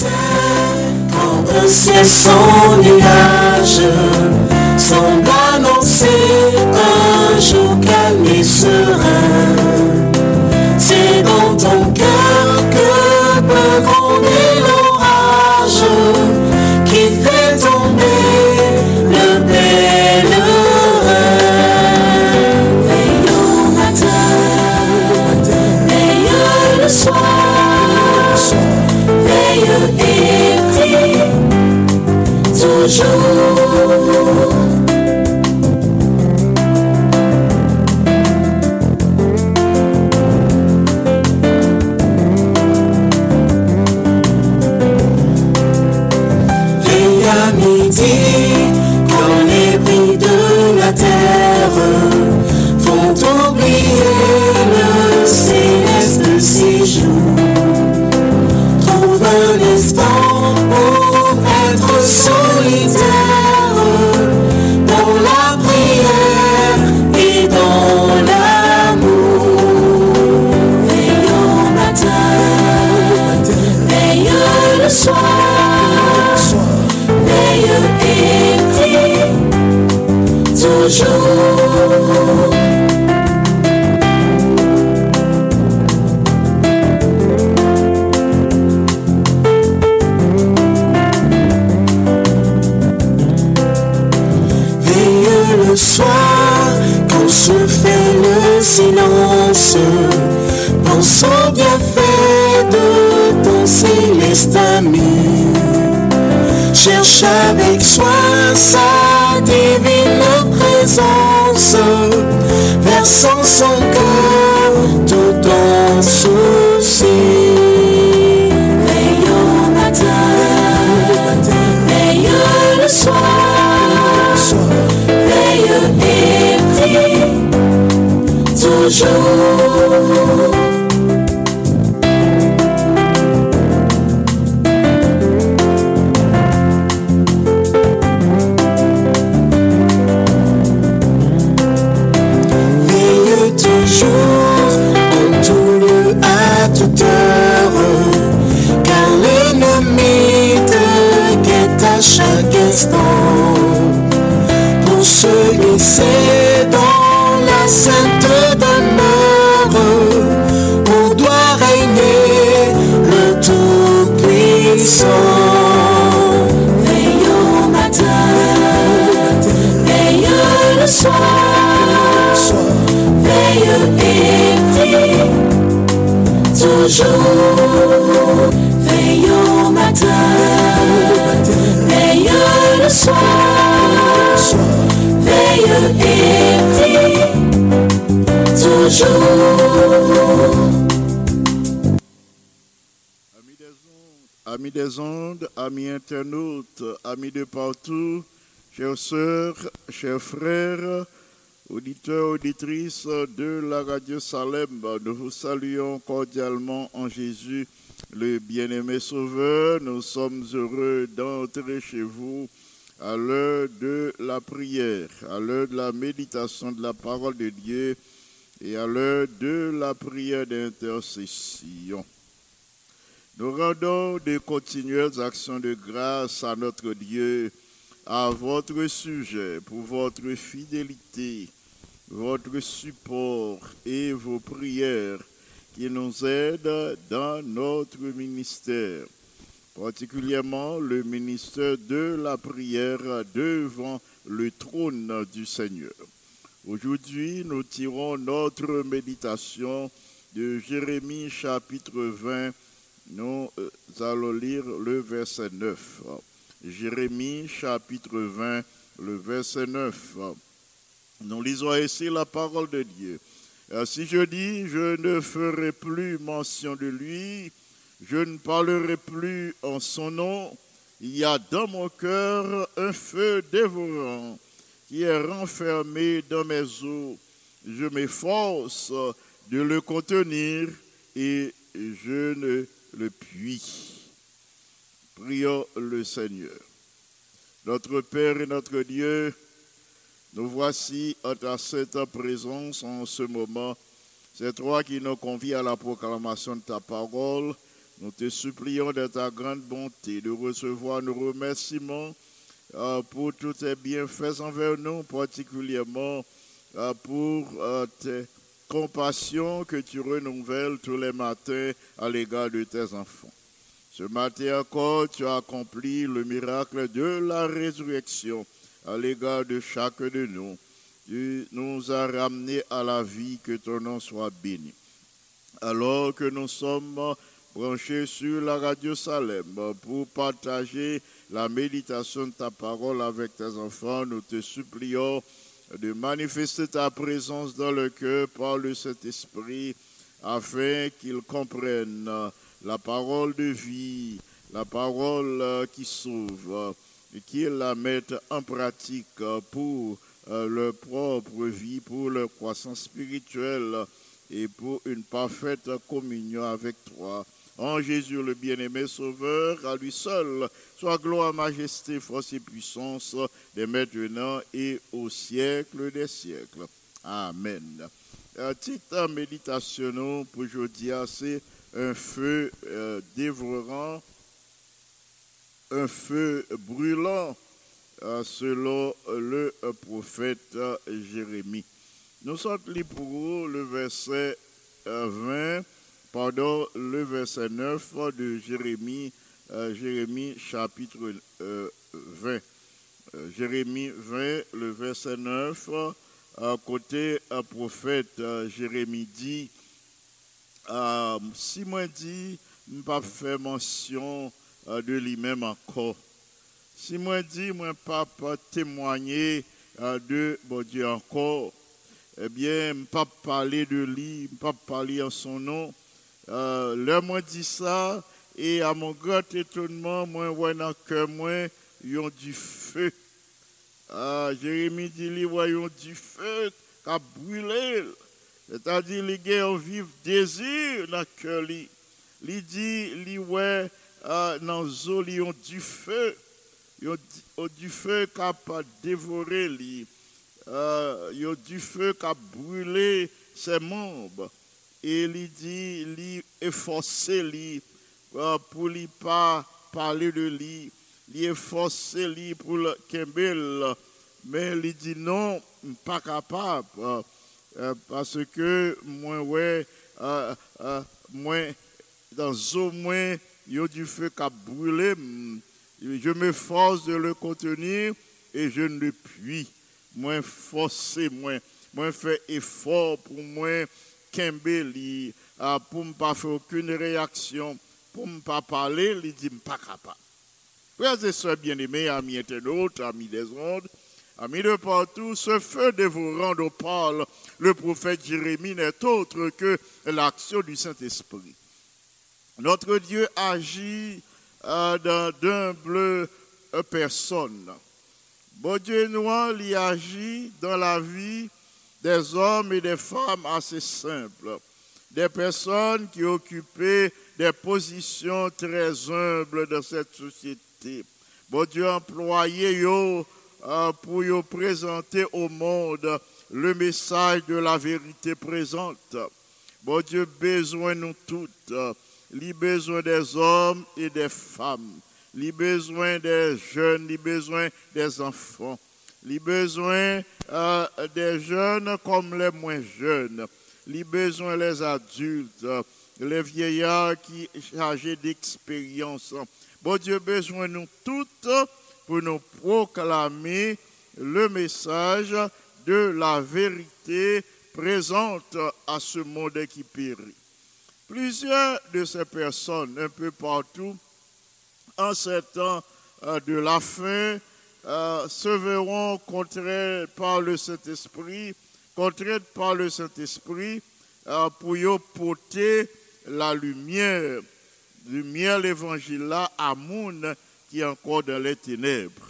quand un ciel sans nuage semble annoncer toujours. Cherche avec soin sa divine présence, versant son se internautes, amis de partout, chères sœurs, chers frères, auditeurs, auditrices de la radio Salem, nous vous saluons cordialement en Jésus, le bien-aimé Sauveur. Nous sommes heureux d'entrer chez vous à l'heure de la prière, à l'heure de la méditation de la parole de Dieu et à l'heure de la prière d'intercession. Nous rendons de continuelles actions de grâce à notre Dieu à votre sujet pour votre fidélité, votre support et vos prières qui nous aident dans notre ministère, particulièrement le ministère de la prière devant le trône du Seigneur. Aujourd'hui, nous tirons notre méditation de Jérémie chapitre 20. Nous euh, allons lire le verset 9. Jérémie chapitre 20, le verset 9. Nous lisons ici la parole de Dieu. Euh, Si je dis, je ne ferai plus mention de lui, je ne parlerai plus en son nom, il y a dans mon cœur un feu dévorant qui est renfermé dans mes os. Je m'efforce de le contenir et je ne le puis. Prions le Seigneur. Notre Père et notre Dieu, nous voici à ta sainte présence en ce moment. C'est toi qui nous convies à la proclamation de ta parole. Nous te supplions de ta grande bonté de recevoir nos remerciements euh, pour tous tes bienfaits envers nous, particulièrement euh, pour euh, tes compassions que tu renouvelles tous les matins à l'égard de tes enfants. Ce matin encore, tu as accompli le miracle de la résurrection à l'égard de chacun de nous. Tu nous as ramenés à la vie, que ton nom soit béni. Alors que nous sommes branchés sur la radio Salem pour partager la méditation de ta parole avec tes enfants, nous te supplions de manifester ta présence dans le cœur par le Saint-Esprit afin qu'ils comprennent la parole de vie, la parole qui sauve, et qu'ils la mettent en pratique pour euh, leur propre vie, pour leur croissance spirituelle et pour une parfaite communion avec toi. En Jésus le bien-aimé Sauveur, à lui seul, soit gloire, majesté, force et puissance, dès maintenant et au siècle des siècles. Amen. Titre méditation pour aujourd'hui, c'est un feu euh, dévorant, un feu brûlant, euh, selon le prophète Jérémie. Nous sommes pour le verset 20, pardon, le verset 9 de Jérémie, euh, Jérémie chapitre 20. Jérémie 20, le verset 9, à côté prophète Jérémie dit, euh, si moi dit, je pas fait mention de lui-même encore. Si moi dis, moi pas témoigner de bon Dieu encore, eh bien, je pas parler de lui, je pas parler en son nom. Euh, moi dit ça, et à mon grand étonnement, moi, ouais, dans cœur, moi, ils ont du feu. Ah, Jérémie dit, ils ont du feu qui a brûlé. C'est-à-dire, les gars ont vivre désir dans le cœur. Il dit, ils ouais, euh, dans le ils ont du feu. Ils ont du feu qui a dévoré. Li. Euh, il y a du feu qui a brûlé ses membres. Et il dit, il efforcé lui euh, pour lui pas parler de lui. Il efforcé lui pour le Kembel. Mais il dit non, pas capable. Euh, parce que moi, ouais, euh, euh, moi, dans au moins, il y a du feu qui a brûlé. Je m'efforce de le contenir et je ne puis moins forcé, moins, moins fait effort pour moi, Kembeli, pour ne pas faire aucune réaction, pour ne pas parler, il dit pas capable. Frères et sœurs bien-aimés, amis internautes, amis des ondes, amis de partout, ce feu dévorant dont parle le prophète Jérémie n'est autre que l'action du Saint-Esprit. Notre Dieu agit euh, dans d'humbles personnes. Bon Dieu noir, il agit dans la vie des hommes et des femmes assez simples, des personnes qui occupaient des positions très humbles dans cette société. Bon Dieu employé euh, pour présenter au monde le message de la vérité présente. Bon Dieu, besoin nous toutes, il besoin des hommes et des femmes les besoins des jeunes, les besoins des enfants, les besoins euh, des jeunes comme les moins jeunes, les besoins des adultes, les vieillards qui sont chargés d'expérience. Bon Dieu, besoin nous toutes pour nous proclamer le message de la vérité présente à ce monde qui périt. Plusieurs de ces personnes, un peu partout, en ces temps euh, de la fin, euh, se verront contraints par le Saint-Esprit, contraints par le Saint-Esprit euh, pour y porter la lumière, lumière l'évangile à monde qui est encore dans les ténèbres.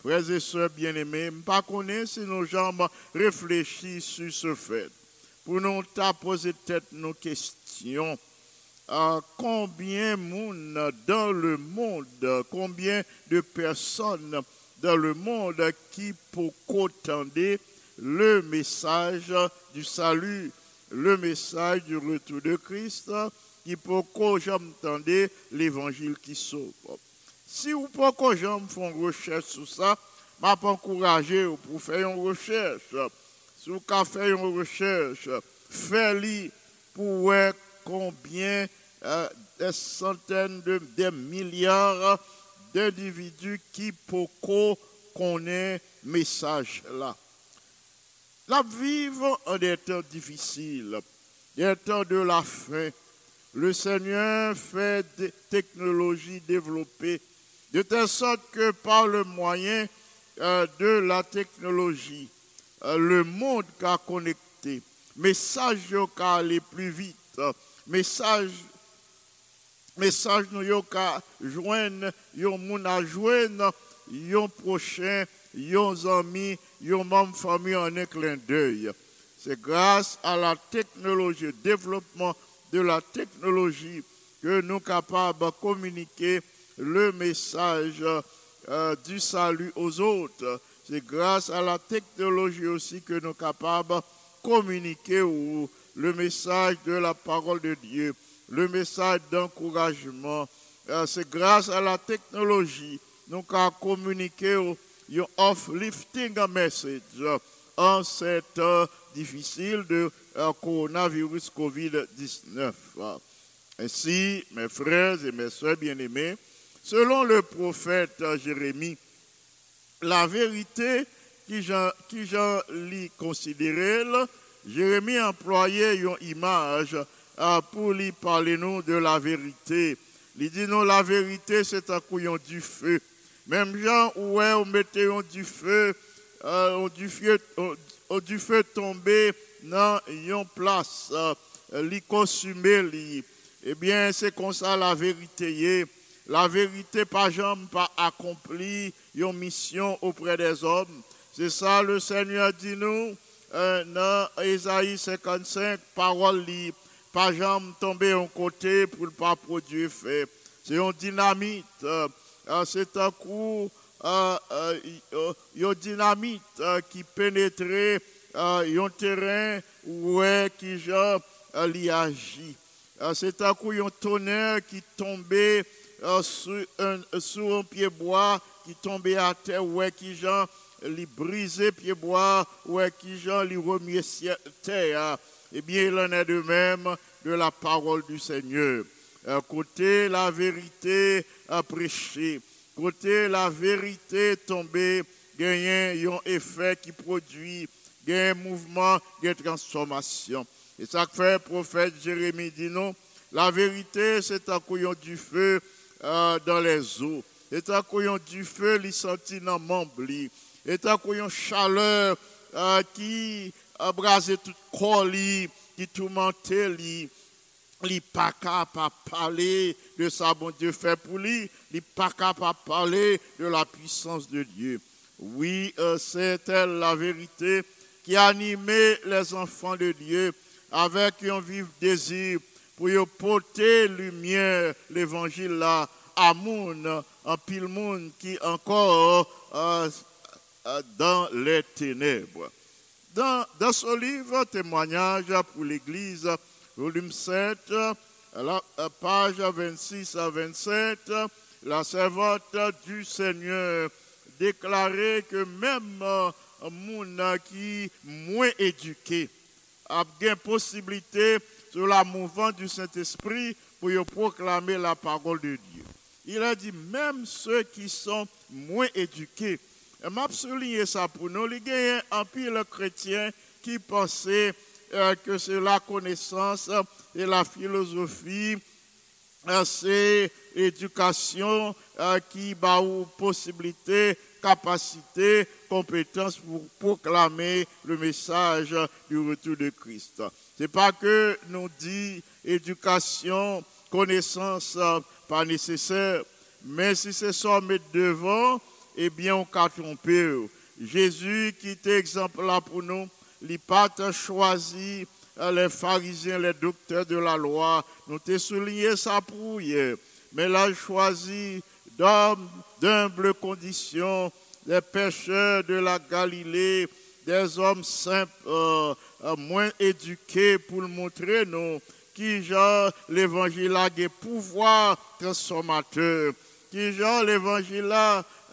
Frères et sœurs bien-aimés, pas si nos jambes réfléchissent sur ce fait. Pour nous poser tête nos questions combien monde dans le monde, combien de personnes dans le monde qui pour entendre le message du salut, le message du retour de Christ, qui peut que j'entendais l'évangile qui sauve. Si vous j'aime faire une recherche sur ça, je vais encourager pour faire une recherche. Si vous faire une recherche, faites-le pour combien euh, des centaines de des milliards d'individus qui peuvent connaître message là. La vivre en des temps difficiles, des temps de la fin. Le Seigneur fait des technologies développées de telle sorte que par le moyen euh, de la technologie, euh, le monde a connecté, message a aller plus vite, message message nous yo ka joindre yo moun a joindre yon prochain yon ami yon membre famille en un clin d'œil c'est grâce à la technologie au développement de la technologie que nous sommes capables de communiquer le message euh, du salut aux autres. C'est grâce à la technologie aussi que nous sommes capables de communiquer le message de la parole de Dieu, le message d'encouragement. Euh, C'est grâce à la technologie nous pouvons communiquer your uplifting message euh, en ces temps difficiles de euh, coronavirus COVID-19. Ainsi, mes frères et mes soeurs bien-aimés, selon le prophète Jérémie, la vérité qui j'en lis considérée, Jérémie employait une image pour lui parler de la vérité. Il dit non, la vérité c'est un couillon du feu. Même gens ouais, on mettait du feu, euh, on du feu, on- du feu tomber dans une place, euh, li consumer li. Eh bien, c'est comme ça la vérité. La vérité pas jamais pas accompli une mission auprès des hommes. C'est ça le Seigneur dit nous euh, dans Ésaïe 55, parole li, pas jamais tomber en côté pour ne pas produire fait. C'est une dynamite. euh, euh, c'est un coup, euh, une dynamite qui pénétrait un terrain où qui genre l'y agit. C'est un coup un tonnerre qui tombait sur, un, un pied bois, qui tombait à terre, ouais, qui genre li brisé pied bois, ouais, qui genre li remuer terre. Eh bien, il en est de même de la parole du Seigneur. Euh, côté la vérité à prêcher, côté la vérité tombée, gagne un effet qui produit, gagne un mouvement de transformation. Et ça fait le prophète Jérémie dit non, la vérité c'est un couillon du feu euh, dans les eaux. C'est un couillon du feu li senti dans. C'est un couillon chaleur euh, qui abrasait tout corps qui tourmentait li li pas capable de parler de ça, bon Dieu fait pour lui, li pas capable de parler de la puissance de Dieu. Oui, euh, c'est elle la vérité qui animait les enfants de Dieu avec un vif désir pour y porter lumière, l'évangile là, à monde, en pile monde qui encore euh, euh, dans les ténèbres. Dans, dans ce livre, témoignage pour l'Église, volume 7, la euh, page 26 à 27, la servante du Seigneur déclarait que même euh, moun qui moins éduqué a bien possibilité sur la mouvance du Saint-Esprit pour proclamer la parole de Dieu. Il a dit même ceux qui sont moins éduqués. M'a souligné ça pour nous. Il y a un pile chrétien qui pensait euh, que c'est la connaissance et la philosophie euh, c'est l'éducation euh, qui bat aux possibilités, capacités, compétences pour proclamer le message du retour de Christ. C'est pas que nous dit éducation, connaissance euh, pas nécessaire, mais si c'est ça on met devant, eh bien on peut tromper. Jésus qui est exemple là pour nous, il pas choisi euh, les pharisiens, les docteurs de la loi, nous t'ai souligné ça pour hier. Mais il a choisi d'hommes d'humbles conditions, les pêcheurs de la Galilée, des hommes simples, euh, euh, moins éduqués pour le montrer, nous, qui genre l'évangile a des pouvoirs transformateurs, qui genre l'évangile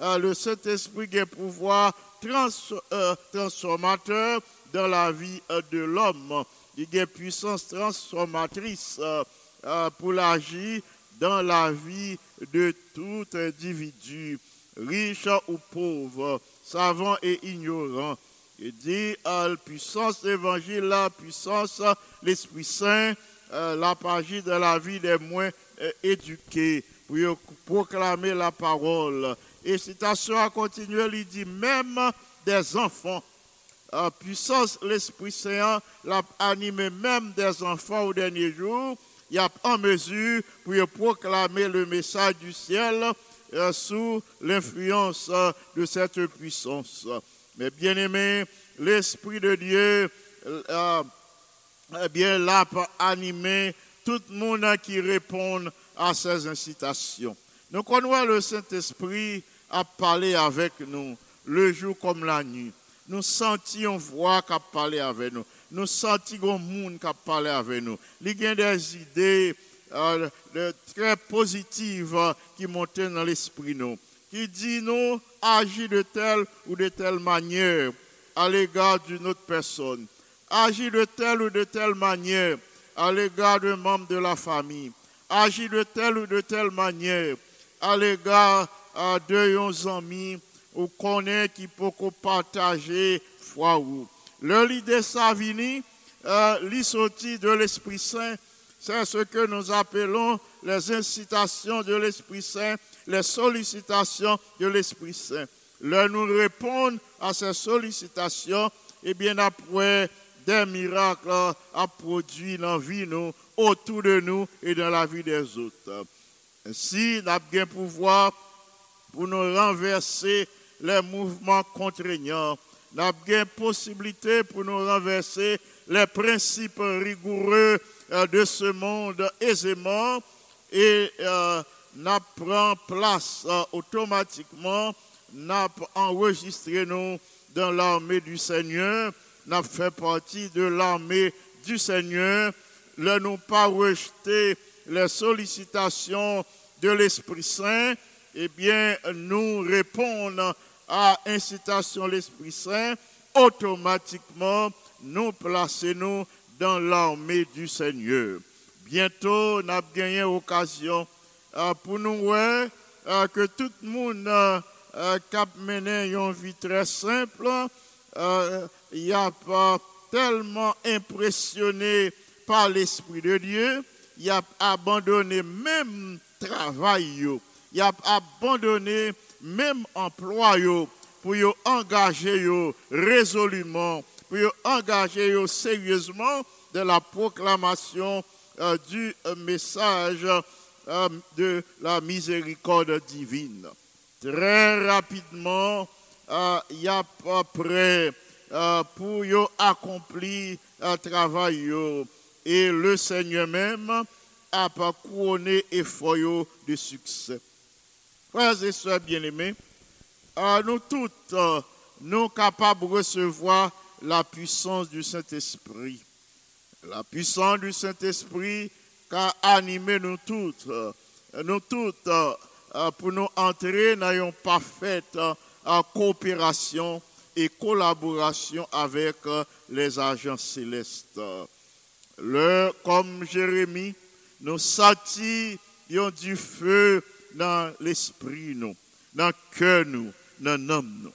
le Saint-Esprit des pouvoirs trans, euh, transformateurs dans la vie euh, de l'homme. Il y a puissance transformatrice euh, pour l'agir dans la vie de tout individu, riche ou pauvre, savant et ignorant. Il dit, euh, la puissance de l'évangile, la puissance l'Esprit Saint, la partie de la vie des moins éduqués, pour proclamer la parole. Et citation a continué, il dit, même des enfants, euh, puissance l'Esprit Saint l'a animé même des enfants au dernier jour, il y a en mesure pour proclamer le message du ciel euh, sous l'influence euh, de cette puissance. Mais bien aimé, l'Esprit de Dieu, eh bien, pour animer tout le monde qui répond à ces incitations. On voit le Saint-Esprit a parlé avec nous le jour comme la nuit. Nous sentions voix qui a parlé avec nous. Nous sentions monde qui a parlé avec nous. Il y a des idées euh, très positives euh, qui montaient dans l'esprit nous. Qui dit nous agir de telle ou de telle manière à l'égard d'une autre personne. Agir de telle ou de telle manière à l'égard d'un membre de la famille. Agir de telle ou de telle manière à l'égard de nos amis ou connaît qui peut partager foi ou. Le l'idée ça vini, euh, de l'Esprit Saint, c'est ce que nous appelons les incitations de l'Esprit Saint, les sollicitations de l'Esprit Saint. Le nous répondre à ces sollicitations, et bien après, des miracles à produit dans la vie nous, autour de nous et dans la vie des autres. Ainsi, nous avons bien pouvoir pour nous renverser les mouvements contraignants. Nous avons bien possibilité pour nous renverser les principes rigoureux euh, de ce monde aisément et euh, nous prenons place euh, automatiquement, nous enregistré nous dans l'armée du Seigneur, nous fait partie de l'armée du Seigneur, ne nous pas rejeter les sollicitations de l'Esprit Saint, eh bien, nous répondons à incitation de l'Esprit Saint, automatiquement, nous plaçons dans l'armée du Seigneur. Bientôt, nous avons gagné occasion euh, pour nous voir euh, que tout le monde qui a mené une vie très simple, euh, il a pas tellement impressionné par l'Esprit de Dieu, il a abandonné même travail, il a abandonné même emploi pour yo engager résolument, pour yo engager sérieusement de la proclamation euh, du euh, message euh, de la miséricorde divine. Très rapidement, il y a pas euh, pour yo accomplir un travail et le Seigneur même a pas couronné effort de succès. Frères et sœurs bien-aimés, euh, nous toutes, euh, nous capables de recevoir la puissance du Saint-Esprit. La puissance du Saint-Esprit qui a animé nous toutes, euh, nous toutes, euh, euh, pour nous entrer dans une parfaite euh, euh, coopération et collaboration avec euh, les agents célestes. Le, comme Jérémie, nous sentions du feu dans l'esprit, nous, dans le cœur, nous, dans l'âme, nous.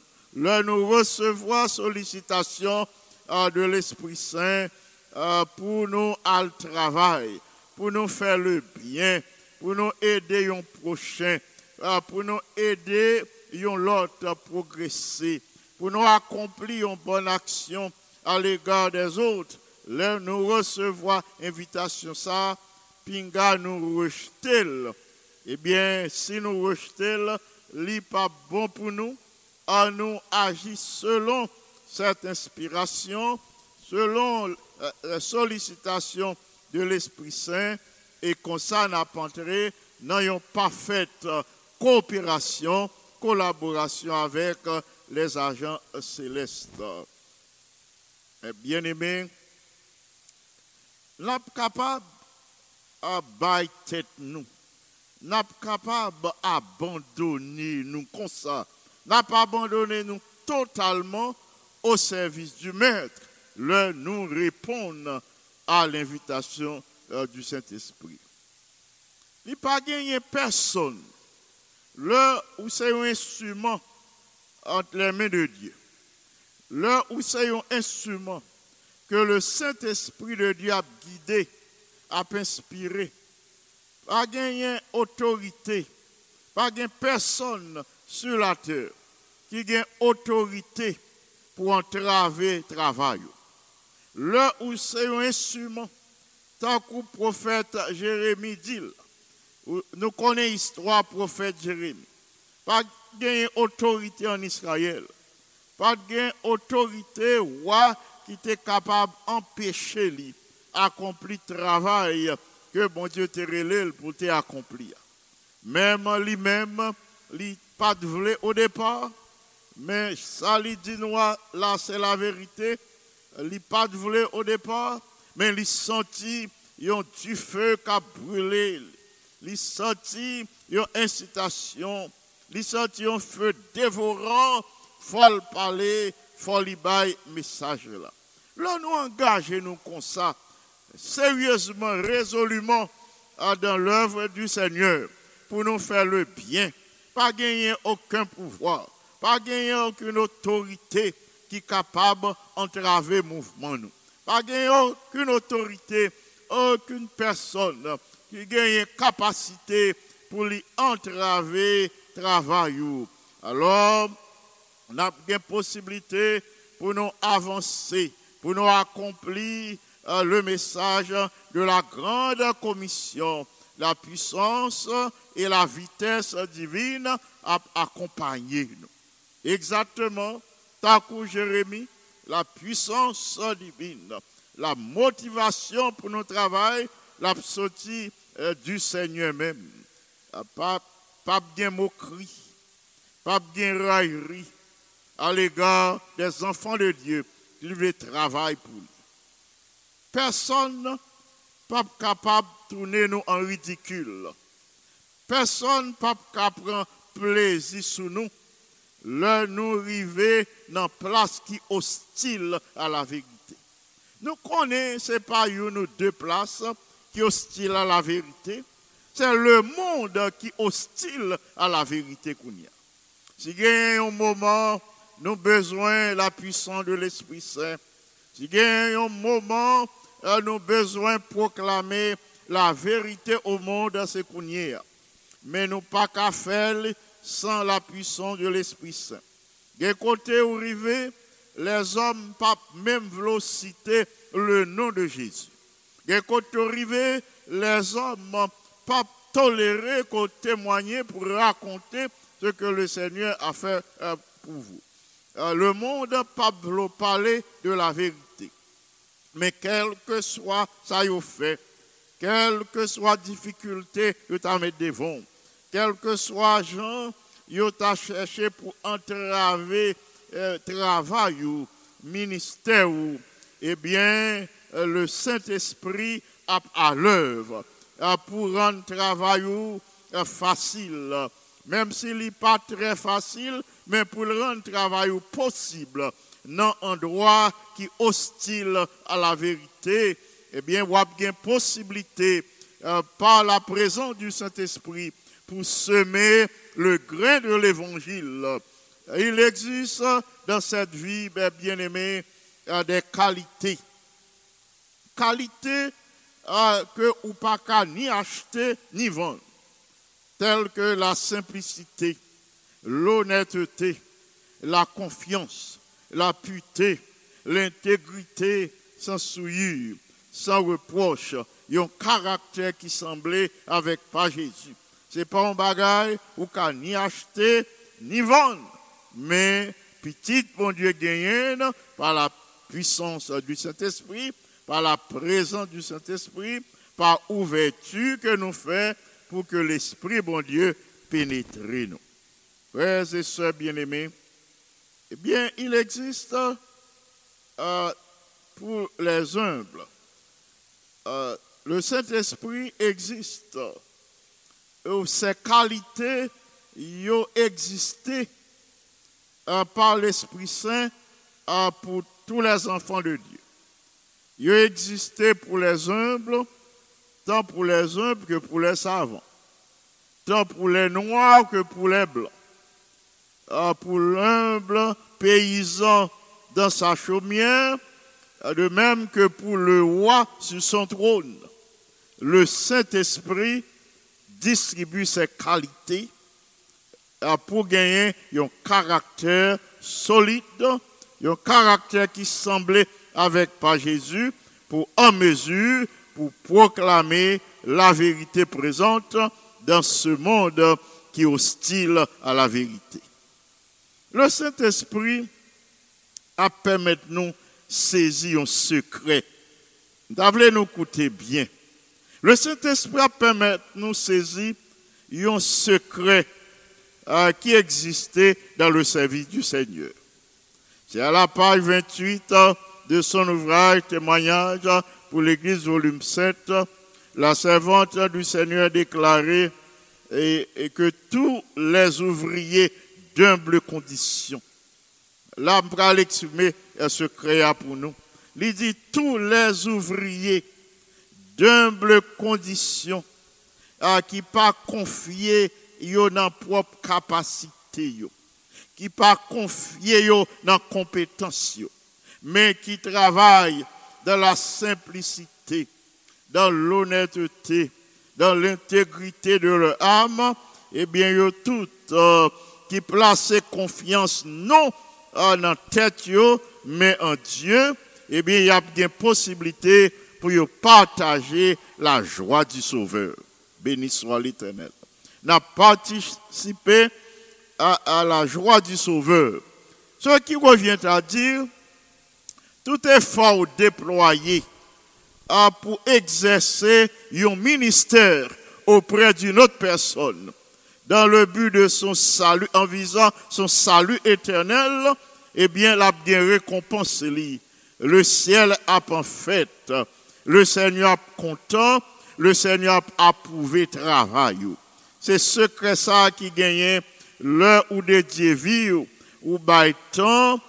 Nous recevons sollicitation euh, de l'Esprit Saint euh, pour nous le travail, pour nous faire le bien, pour nous aider un prochain, pour nous aider l'autre à progresser, pour nous accomplir une bonne action à l'égard des autres. Là, nous recevons invitation ça, pinga nous rejeter. Eh bien, si nous rejetons, n'est pas bon pour nous, nous agir selon cette inspiration, selon euh, la sollicitation de l'Esprit Saint, et qu'on ça n'a pas entré dans une coopération, collaboration avec euh, les agents célestes. Eh, Bien-aimés, nous sommes capables à bailler tête nous. Pas capable d'abandonner nous comme ça. N'a pas abandonné nous totalement au service du Maître. Le nous répondre à l'invitation euh, du Saint-Esprit. Il n'y a pas gagné personne. Le où c'est un instrument entre les mains de Dieu. Le où c'est un instrument que le Saint-Esprit de Dieu a guidé, a inspiré. Pas gagné autorité, pas gagné personne sur la terre qui a autorité pour entraver le travail. Le où c'est un instrument, tant que le prophète Jérémie dit, nous connaissons l'histoire du prophète Jérémie. Pas de autorité en Israël. Pas de autorité qui était capable d'empêcher lui accomplir le travail que bon Dieu t'a relé pour accomplir. Même lui-même, il pas de au départ, mais ça lui dit là c'est la vérité. Il pas de au départ, mais il sentit du feu qui a brûlé. Il sentit une incitation, il sentit un feu dévorant, faut parler, lui message là. Là, nous engageons nous comme ça, sérieusement, résolument, dans l'œuvre du Seigneur, pour nous faire le bien. Pas gagner aucun pouvoir, pas gagner aucune autorité qui est capable d'entraver le mouvement. Pas gagner aucune autorité, aucune personne qui gagne capacité pour lui entraver travail. Alors, on a une possibilité pour nous avancer pour nous accomplir euh, le message de la grande commission. La puissance et la vitesse divine accompagner nous. Exactement, Takou Jérémie, la puissance divine, la motivation pour notre travail, la euh, du Seigneur même. Euh, pas, bien moquerie, pas bien raillerie à l'égard des enfants de Dieu il veut travailler pour lui. Personne pas capable de tourner nous en ridicule. Personne pas capable de plaisir sur nous. Le nous arriver dans place qui hostile à la vérité. Nous connaissons, pas une deux places qui hostile à la vérité. C'est le monde qui hostile à la vérité qu'on a. Si il a un moment nous avons besoin de la puissance de l'Esprit Saint. Si il y a un moment, euh, nous avons besoin de proclamer la vérité au monde, c'est qu'on y est. Mais nous pas qu'à faire sans la puissance de l'Esprit Saint. Des côté où les hommes pas même voulu citer le nom de Jésus. Des côté où les hommes pas toléré qu'on témoigner pour raconter ce que le Seigneur a fait euh, pour vous. Euh, le monde pas parler de la vérité. Mais quel que soit ça y fait, quelle que soit difficulté que tu mis devant, quel que soit gens yo t'a cherché pour entraver euh, travail ou ministère eh bien euh, le Saint-Esprit à l'œuvre pour rendre travail facile même s'il n'est pas très facile mais pour le rendre travail possible dans un endroit qui est hostile à la vérité, eh bien, vous avez une possibilité euh, par la présence du Saint-Esprit pour semer le grain de l'évangile. Il existe dans cette vie, ben, bien aimé, euh, des qualités. Qualités que vous pas ni acheter ni vendre, telles que la simplicité, l'honnêteté, la confiance, la pureté, l'intégrité sans souillure, sans reproche, et un caractère qui semblait avec pas Jésus. C'est pas un bagage où qu'on ni acheter ni vendre, mais petit bon Dieu gagne par la puissance du Saint-Esprit, par la présence du Saint-Esprit, par ouverture que nous faisons pour que l'Esprit bon Dieu pénètre nous. Frères et sœurs bien-aimés, eh bien, il existe euh, pour les humbles euh, le Saint-Esprit existe. Ses qualités ont existé euh, par l'Esprit Saint pour tous les enfants de Dieu. Il a pour les humbles, tant pour les humbles que pour les savants, tant pour les noirs que pour les blancs. Euh, pour l'humble paysan dans sa chaumière, de même que pour le roi sur son trône. Le Saint-Esprit distribue ses qualités euh, pour gagner un caractère solide, un caractère qui semblait avec par Jésus, pour en mesure, pour proclamer la vérité présente dans ce monde qui est hostile à la vérité. Le Saint-Esprit a permis nous saisir un secret. D'avler nous écouter bien. Le Saint-Esprit a permis nous saisir un secret euh, qui existait dans le service du Seigneur. C'est à la page 28 euh, de son ouvrage Témoignage pour l'Église, volume 7, la servante du Seigneur a déclaré et que tous les ouvriers d'humble condition. Là, on va l'exprimer un secret pour nous. Il dit tous les ouvriers d'humble condition à qui pas confié yo dans propre capacité yo, qui pas confié yo dans compétence yo, mais qui travaillent dans la simplicité, dans l'honnêteté, dans l'intégrité de leur âme, eh bien, yo tout euh, qui place confiance non en la tête, mais en Dieu, eh bien, il y a bien possibilité pour partager la joie du Sauveur. Béni soit l'Éternel. N'a participé à, la joie du Sauveur. Ce qui revient à dire, tout effort déployé pour exercer un ministère auprès d'une autre personne. Dans le but de son salut, en visant son salut éternel, eh bien, la récompense Le ciel a en fait, le Seigneur a content, le Seigneur a approuvé travail. C'est ce que ça qui gagne. L'heure où dédié vie ou temps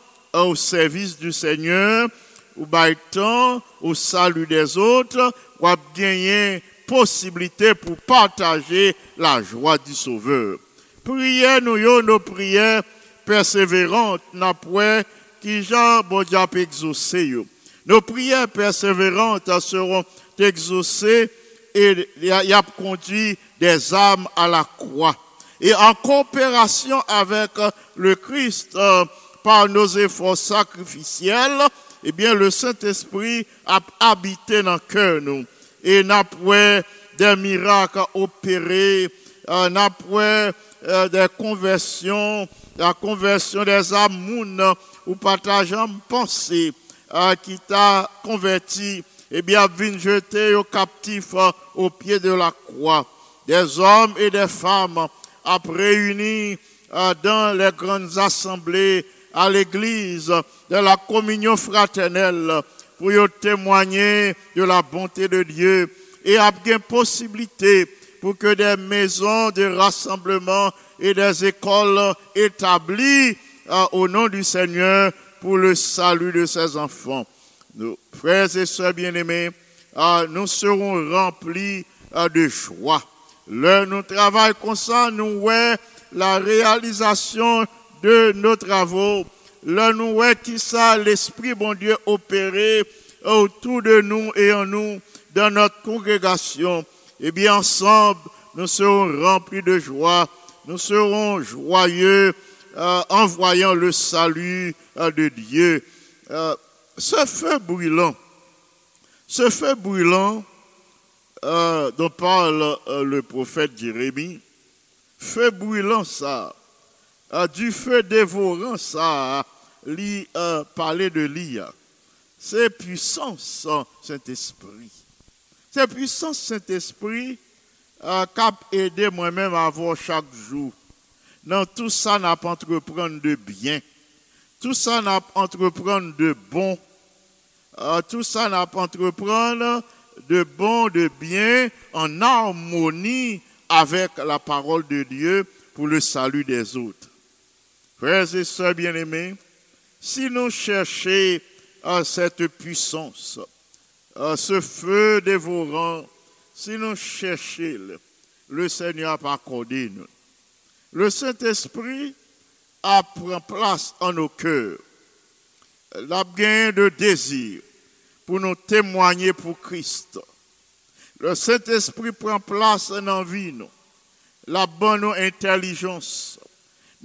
au service du Seigneur, ou temps au salut des autres, ou a gagné possibilité pour partager la joie du Sauveur. Priez nous nos prières persévérantes, n'a qui Jean bon Nos prières persévérantes seront exaucées et y a des âmes à la croix. Et en coopération avec le Christ, euh, par nos efforts sacrificiels, eh bien, le Saint-Esprit a habité dans le cœur nous et n'a des miracles opérés, euh, euh, des conversions, la conversion des âmes ou partageant pensée euh, qui t'a converti, et bien, vient jeter aux captifs au pied de la croix. Des hommes et des femmes à réunis dans les grandes assemblées à l'église de la communion fraternelle pour témoigner de la bonté de Dieu et a bien possibilité pour que des maisons de rassemblement et des écoles établies euh, au nom du Seigneur pour le salut de ses enfants. Nos frères et sœurs bien-aimés, euh, nous serons remplis euh, de joie. Le nous travaillons comme nous voyons la réalisation de nos travaux Là, nous qui l'Esprit, bon Dieu, opéré autour de nous et en nous, dans notre congrégation. Et bien, ensemble, nous serons remplis de joie. Nous serons joyeux euh, en voyant le salut euh, de Dieu. Euh, ce feu brûlant, ce feu brûlant dont parle le prophète Jérémie, feu brûlant ça, du feu dévorant ça, li, euh, parler de l'IA. C'est puissance Saint-Esprit. C'est puissance Saint-Esprit euh, qui a aidé moi-même à avoir chaque jour. Dans tout ça, n'a pas entreprendre de bien. Tout ça, n'a pas entreprendre de bon. Euh, tout ça, n'a pas entreprendre de bon, de bien, en harmonie avec la parole de Dieu pour le salut des autres. Frères et sœurs bien-aimés, si nous cherchons à cette puissance, à ce feu dévorant, si nous cherchons, le Seigneur a accordé nous. Le Saint-Esprit a pris place en nos cœurs. La gain de désir pour nous témoigner pour Christ. Le Saint-Esprit prend place en vie nous. La bonne intelligence.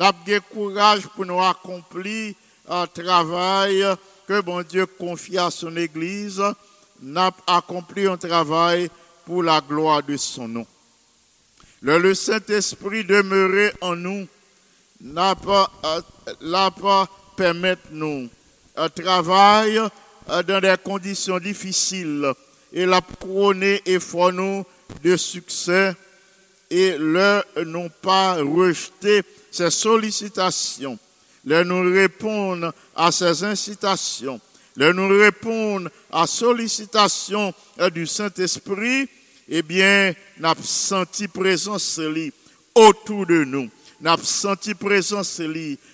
La courage pour nous accomplir un travail que bon Dieu confie à son Église. N'a accompli un travail pour la gloire de son nom. Le, Saint-Esprit demeurait en nous n'a pas, euh, pas permettre nous un travail euh, dans des conditions difficiles et la prôner et nous de succès et leur n'ont pas rejeté ces sollicitations, leur nous répondent à ces incitations, leur nous répondent à sollicitations du Saint-Esprit, eh bien, n'a senti présence autour de nous, n'a senti présence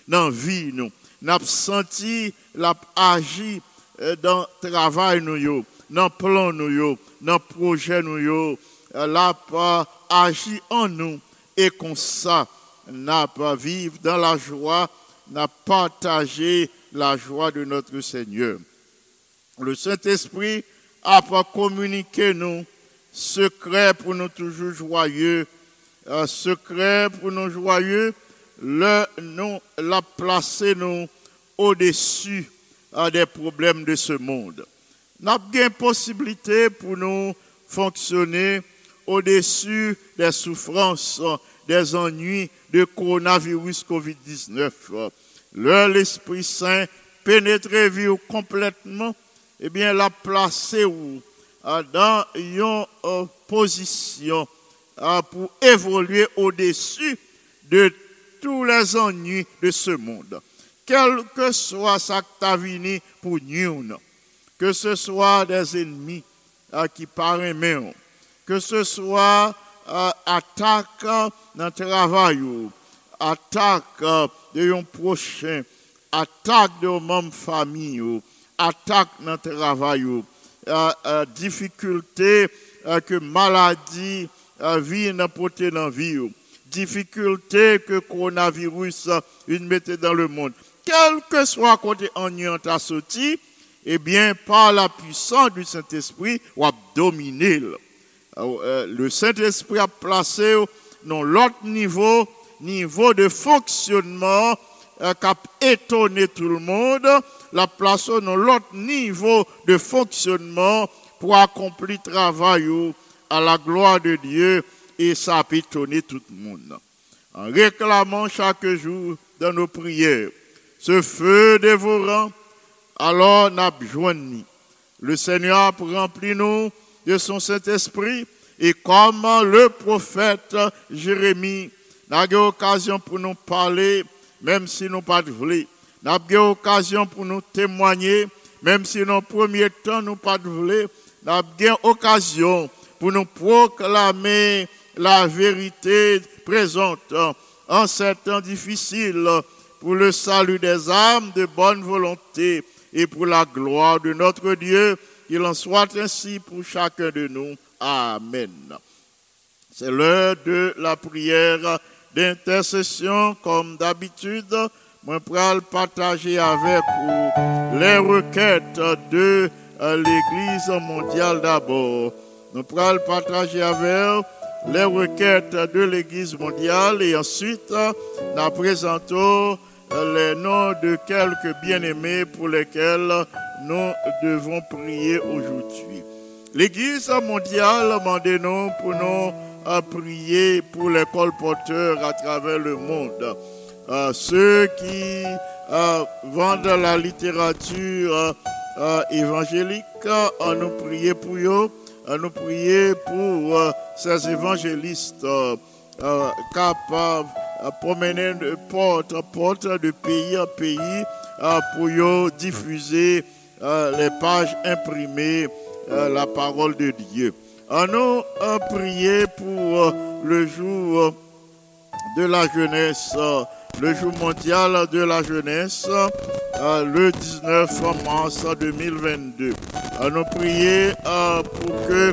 dans la vie nous, n'a senti la agi euh, dans travail nous, dans plan nous, dans projet nous, la pas agi en nous. Et comme ça, n'a pas vivre dans la joie, n'a partagé la joie de notre Seigneur. Le Saint-Esprit a pas communiqué nous secret pour nous toujours joyeux, un secret pour nous joyeux, le, nous, l'a placé nous au-dessus des problèmes de ce monde. Avons une possibilité pour nous fonctionner au-dessus des souffrances, des ennuis de coronavirus COVID-19. L'Esprit Saint pénétrer vous complètement, eh bien, l'a placé dans une position pour évoluer au-dessus de tous les ennuis de ce monde quel que soit sa venu pour nous, que ce soit des ennemis euh, qui paraissent que ce soit euh, attaque dans le travail, attaque de un prochain, attaque de même famille, attaque dans le travail, difficulté que maladie vient porter dans la vie, difficulté que coronavirus mettait dans le monde quel que soit côté en ta eh bien, par la puissance du Saint-Esprit, on a dominé. Euh, le Saint-Esprit a placé dans l'autre niveau, niveau de fonctionnement euh, qui a étonné tout le monde, la place dans l'autre niveau de fonctionnement pour accomplir le travail à la gloire de Dieu et ça a étonné tout le monde. En réclamant chaque jour dans nos prières, ce feu dévorant, alors n'a joint Le Seigneur remplit nous de son Saint-Esprit et comme le prophète Jérémie. N'a occasion pour nous parler, même si nous pas de n'a occasion pour nous témoigner, même si dans le temps nous pas de n'a eu occasion pour nous proclamer la vérité présente en ces temps difficiles pour le salut des âmes de bonne volonté et pour la gloire de notre Dieu. Qu'il en soit ainsi pour chacun de nous. Amen. C'est l'heure de la prière d'intercession, comme d'habitude. Moi, le partager avec vous les requêtes de euh, l'Église mondiale d'abord. Nous pourrons partager avec les requêtes de l'Église mondiale et ensuite nous présentons les noms de quelques bien-aimés pour lesquels nous devons prier aujourd'hui. L'Église mondiale m'a nous pour nous à prier pour les colporteurs à travers le monde. Euh, ceux qui euh, vendent la littérature euh, évangélique, à nous prier pour eux, à nous prier pour ces évangélistes capables promener de porte en porte, de pays en pays, pour diffuser les pages imprimées euh, la parole de Dieu. Allons euh, prier pour euh, le jour de la jeunesse, euh, le jour mondial de la jeunesse, euh, le 19 mars 2022. Allons prier euh, pour que euh,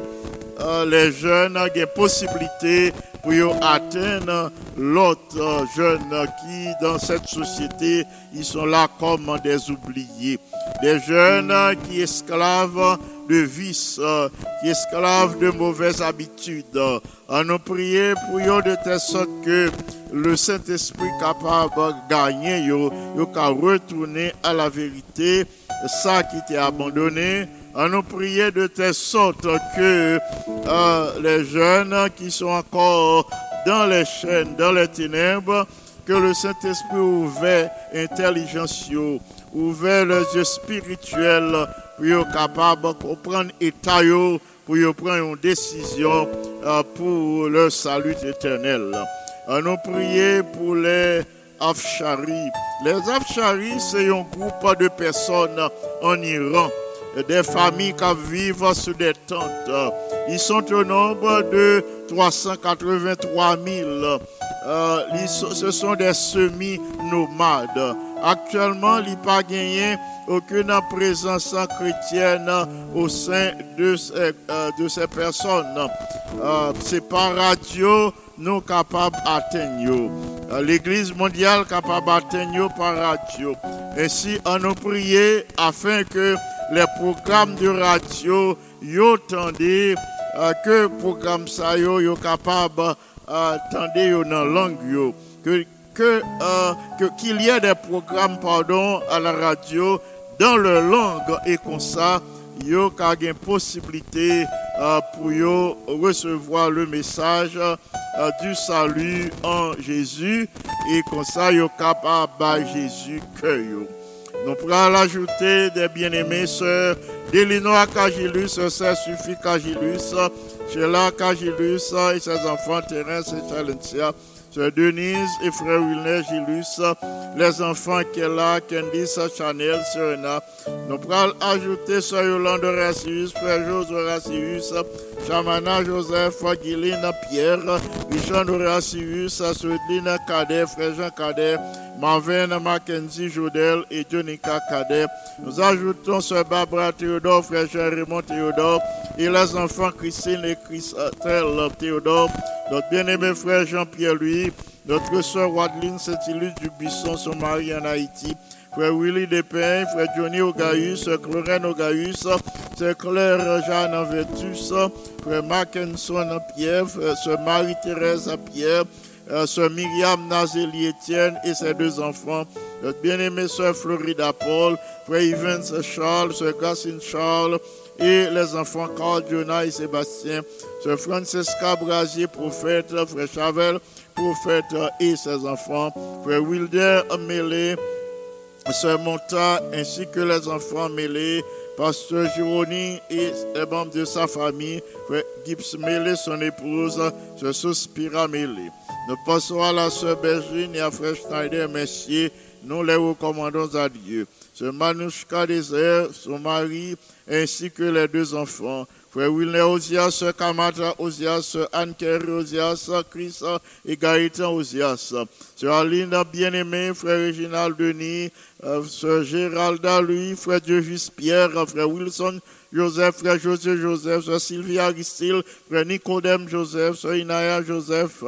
les jeunes aient possibilité pour y atteindre l'autre euh, jeune qui, dans cette société, ils sont là comme des oubliés. Des jeunes euh, qui esclaves de vices, euh, qui esclaves de mauvaises habitudes. Euh, nous prier pour eux de telle sorte que le Saint-Esprit capable de gagner, yo, yo retourner à la vérité, ça qui t'est abandonné. À nous prier de telle sorte que euh, les jeunes qui sont encore dans les chaînes, dans les ténèbres, que le Saint-Esprit ouvert intelligence, ouvert les yeux spirituels pour être capable de comprendre l'état yo, pour prendre une décision euh, pour le salut éternel. À nous prier pour les Afshari. Les Afshari, c'est un groupe de personnes en Iran, des familles qui vivent sous des tentes. Ils sont au nombre de 383 000. Euh, ce sont des semi-nomades. Actuellement, il n'y a pas gagné aucune présence chrétienne au sein de ces, euh, personnes. Euh, C'est par radio nous capables d'atteindre. L'Église mondiale capable d'atteindre par radio. Ainsi, on nous prier afin que les programmes de radio, yo tendez, euh, que programme ça yo, yo capable euh, tendez yo dans langue. Que euh, que- qu'il y ait des programmes pardon à la radio dans leur langue et comme ça yo ka gen possibilité pour yo recevoir le message du salut en Jésus et comme ça yo capable ba Jésus que yo. Nous pourrons l'ajouter des bien-aimés sœurs. Delinois Cagilus, sœur Suffit Cagilus, Sheila Cagilus et ses enfants Thérèse et Chalencia, sœur Denise et frère Wilner Gilus, les enfants Kella, Candice, Chanel, Serena. Nous pourrons ajouter sœur Yolande Racius, frère José Racius, Chamana Joseph, Guiline Pierre, Richard Racius, Swedeline Cadet, frère Jean Cadet, Marvin Mackenzie Jodel et Jonica Cadet. Nous ajoutons ce Barbara Théodore, frère Raymond Théodore et les enfants Christine et Christelle Théodore, notre bien-aimé frère Jean-Pierre Louis, notre soeur Wadeline Saint-Ilus du Bisson, son mari en Haïti, frère Willy Despins, frère Johnny Ogaïus, Clorène Ogaïus, sœur Claire Jeanne en Vertus, frère Mackinson Pierre, sœur Marie-Thérèse Pierre, sœur Myriam Nazélie Etienne et ses deux enfants, notre bien-aimée sœur Florida Paul, frère Evans Charles, sœur Gassine Charles, et les enfants Carl, Jonah et Sébastien, sœur Francesca Brasier, prophète, frère Chavel, prophète et ses enfants, frère Wilder Mélé, Sœur Monta ainsi que les enfants mêlés, Pasteur Gironi et les membres de sa famille, Frère Gibbs Mêlé, son épouse, Sœur Sospira Mêlé. Nous passons à la Sœur Bergine et à Frère Schneider Messier, nous les recommandons à Dieu. Sœur Manouchka Désert, son mari, ainsi que les deux enfants, Frère Wilner Ozias, Kamata Ozias, Sœur Anne Kerry Ozias, Chris et Gaëtan Ozias. Sœur Aline bien-aimée, Frère Réginald Denis, euh, Sœur Géralda Louis, Frère Dievis Pierre, Frère Wilson Joseph, Frère José Joseph, Sœur Sylvia Aristide, Frère Nicodème Joseph, Sœur Inaya Joseph,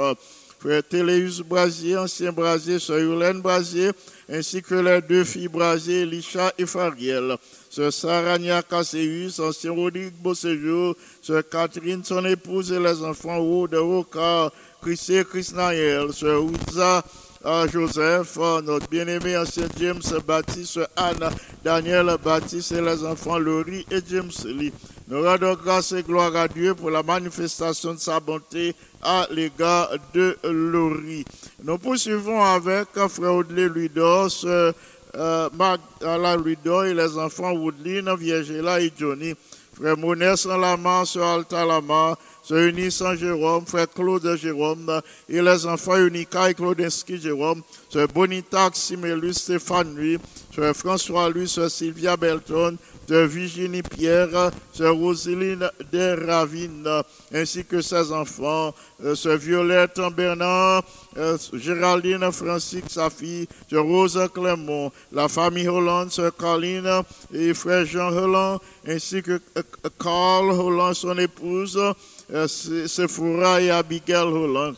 Frère Téléus Brasier, ancien Brasier, Sœur Yolène Brasier, ainsi que les deux filles Brasier, Elisha et Fariel. Sœur Sarania Casséus, ancien Rodrigue Beauséjour, Sœur Catherine, son épouse et les enfants Rode Roca, Chrissé Christnaël, Sœur Ouza euh, Joseph, euh, notre bien-aimé ancien James Baptiste, Anne, Daniel Baptiste et les enfants Laurie et James Lee. Nous rendons grâce et gloire à Dieu pour la manifestation de sa bonté à l'égard de Laurie. Nous poursuivons avec euh, Frère Audley Ludos, euh, euh, Magdala Ludo et les enfants Woodline, Viergela et Johnny. Frère Monet sans Lama, Sœur Alta Lama, Sœur Eunice Saint Jérôme, Frère Claude Jérôme et les enfants Unica et Claudinski Jérôme, Sœur Bonita Ximélus Stéphane Lui, Sœur François Lui, Sœur Sylvia Belton, sœur Virginie Pierre, sœur Roseline Desravines, ainsi que ses enfants, euh, sœur Violette Bernard, euh, Géraldine Francis, sa fille, sœur Rose Clément, la famille Hollande, sœur Caroline et frère Jean Hollande, ainsi que euh, Carl Hollande, son épouse, euh, Sephora et Abigail Hollande.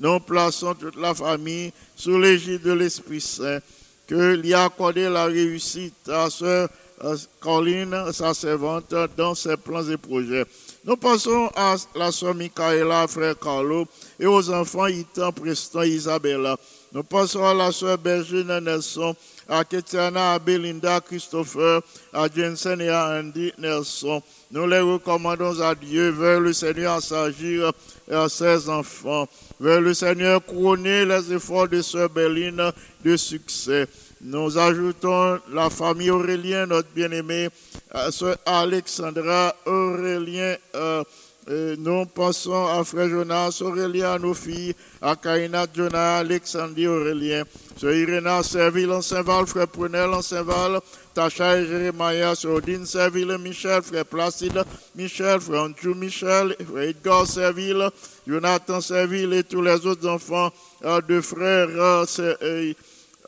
Nous plaçons toute la famille sous l'égide de l'Esprit Saint, que lui a accordé la réussite à sœur euh, Caroline, sa servante, dans ses plans et projets. Nous passons à la sœur Michaela, frère Carlo, et aux enfants Ethan, Preston, Isabella. Nous passons à la sœur Bergine Nelson, à Ketiana, à Belinda, Christopher, à Jensen et à Andy Nelson. Nous les recommandons à Dieu, vers le Seigneur s'agir à ses enfants. Vers le Seigneur couronner les efforts de sœur Berline de succès. Nous ajoutons la famille Aurélien, notre bien-aimé, euh, sœur Alexandra Aurélien. euh, euh, nous pensons à frère Jonas Aurélien, nos filles, à Kaina Jonas, Alexandrie Aurélien, sœur Iréna Serville en Saint-Val, frère Prunel en Saint-Val, Tacha et Jérémia, sœur Odine Serville, Michel, frère Placide, Michel, frère Andrew Michel, frère Edgar Serville, Jonathan Serville et tous les autres enfants euh, de frères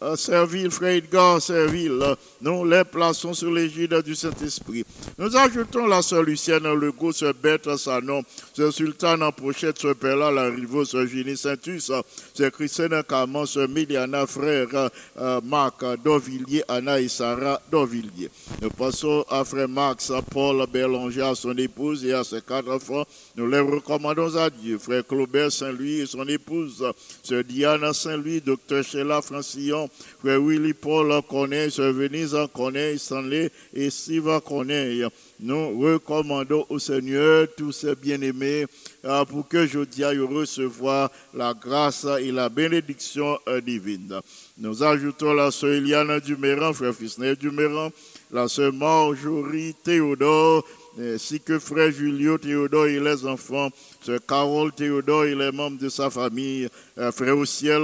euh, euh, euh, Serville, frère Edgar Serville, nous les plaçons sous l'égide du Saint-Esprit. Nous ajoutons la sœur Lucienne Legault, sœur Berthe Sanon, sœur Sultane en Pochette, sœur Perla Larivo, sœur Génie Saintus, sœur Christiane Camon, sœur Miliana, frère euh, Marc Dovillier, Anna et Sarah Dovillier. Nous passons à frère Max, Paul Berlanger, à son épouse et à ses quatre enfants. Nous les recommandons à Dieu. Frère Claubert Saint-Louis et son épouse, sœur Diana Saint-Louis, docteur Sheila Francillon, frère Willy Paul Corneille, sœur Venise Corneille, Stanley et Steve Corneille. Nous recommandons au Seigneur tous ces bien-aimés euh, pour que je à recevoir la grâce et la bénédiction euh, divine. Nous ajoutons la sœur Eliane Duméran, frère Fisner Duméran, la sœur Marjorie Théodore, ainsi que frère Julio Théodore et les enfants, sœur Carole Théodore et les membres de sa famille, euh, frère au ciel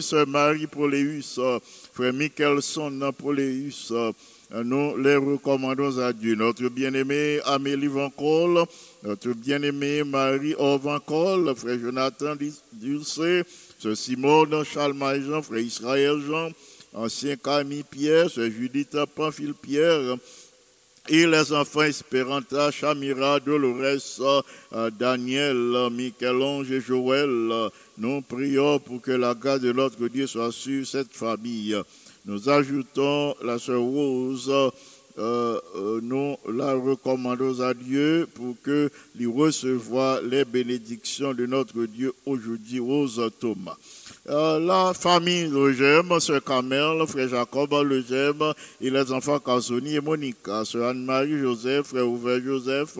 sœur Marie Poléus, euh, frère Michelson Poléus, euh, nous les recommandons à Dieu. Notre bien-aimé Amélie Vancol, notre bien-aimé Marie Orvancol, frère Jonathan Dulce, sœur Simone Charles Jean, frère Israël Jean, ancien Camille Pierre, sœur Judith Pamphile Pierre, et les enfants Esperanta, Chamira, Dolores, euh, Daniel, Michel-Ange et Joël. Nous prions pour que la grâce de notre Dieu soit sur cette famille. Nous ajoutons la sœur Rose. Euh, euh, nous la recommandons à Dieu pour que lui recevoir les bénédictions de notre Dieu aujourd'hui, Rose Thomas. Euh, la famille Legem, Sœur Camel, Frère Jacob Legem et les enfants Casoni et Monica, Sœur Anne-Marie Joseph, Frère Ouvert Joseph,